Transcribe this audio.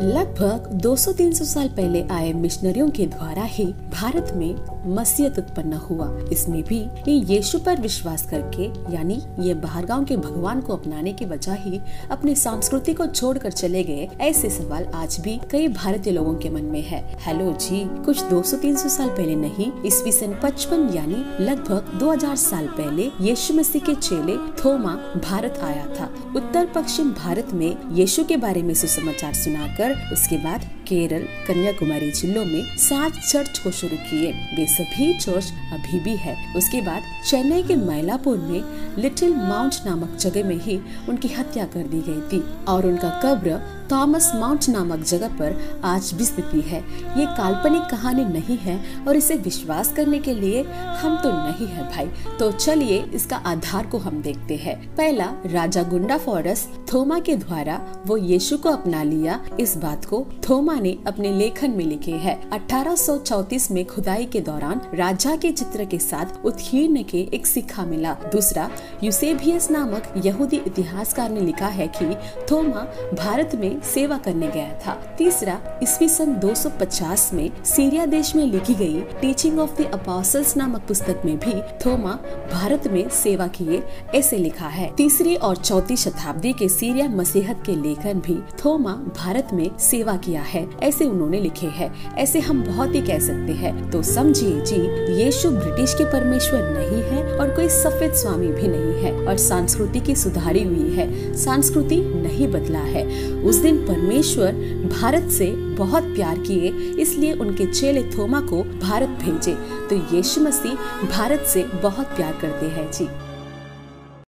लगभग 200-300 साल पहले आए मिशनरियों के द्वारा ही भारत में मसीहत उत्पन्न हुआ। इसमें भी ये यीशु पर विश्वास करके, यानी ये बाहरगांव के भगवान को अपनाने की वजह ही अपनी संस्कृति को छोड़कर चले गए, ऐसे सवाल आज भी कई भारतीय लोगों के मन में है। हेलो जी, कुछ 200-300 साल पहले नहीं, ईस्वी सन पचपन, यानी लगभग 2000 साल पहले यीशु मसीह के चेले थोमा भारत आया था। उत्तर पश्चिम भारत में यीशु के बारे में सुसमाचार सुनाकर कर उसके बाद केरल, कन्याकुमारी जिलों में सात चर्च को शुरू किए। वे सभी चर्च अभी भी है। उसके बाद चेन्नई के मैलापुर में लिटिल माउंट नामक जगह में ही उनकी हत्या कर दी गई थी और उनका कब्र थॉमस माउंट नामक जगह पर आज भी स्थिति है। ये काल्पनिक कहानी नहीं है और इसे विश्वास करने के लिए हम तो नहीं है भाई। तो चलिए इसका आधार को हम देखते हैं। पहला, राजा गुंडा फॉरस, थोमा के द्वारा वो यीशु को अपना लिया। इस बात को थोमा ने अपने लेखन में लिखे है। 1834 में खुदाई के दौरान राजा के चित्र के साथ उत्कीर्ण के एक सिक्का मिला। दूसरा यूसेबियस नामक यहूदी इतिहासकार ने लिखा है कि थोमा भारत में सेवा करने गया था। तीसरा, ईस्वी सन 250 में सीरिया देश में लिखी गई टीचिंग ऑफ़ द अपोसल्स नामक पुस्तक में भी थोमा भारत में सेवा किए, ऐसे लिखा है। तीसरी और चौथी शताब्दी के सीरिया मसीहत के लेखन भी थोमा भारत में सेवा किया है, ऐसे उन्होंने लिखे है। ऐसे हम बहुत ही कह सकते हैं। तो समझिए जी, यीशु ब्रिटिश के परमेश्वर नहीं है और कोई सफ़ेद स्वामी भी नहीं है और संस्कृति की सुधारी हुई है। संस्कृति नहीं बदला है। उस दिन परमेश्वर भारत से बहुत प्यार किए, इसलिए उनके चेले थोमा को भारत भेजे। तो यीशु मसीह भारत से बहुत प्यार करते हैं। जी।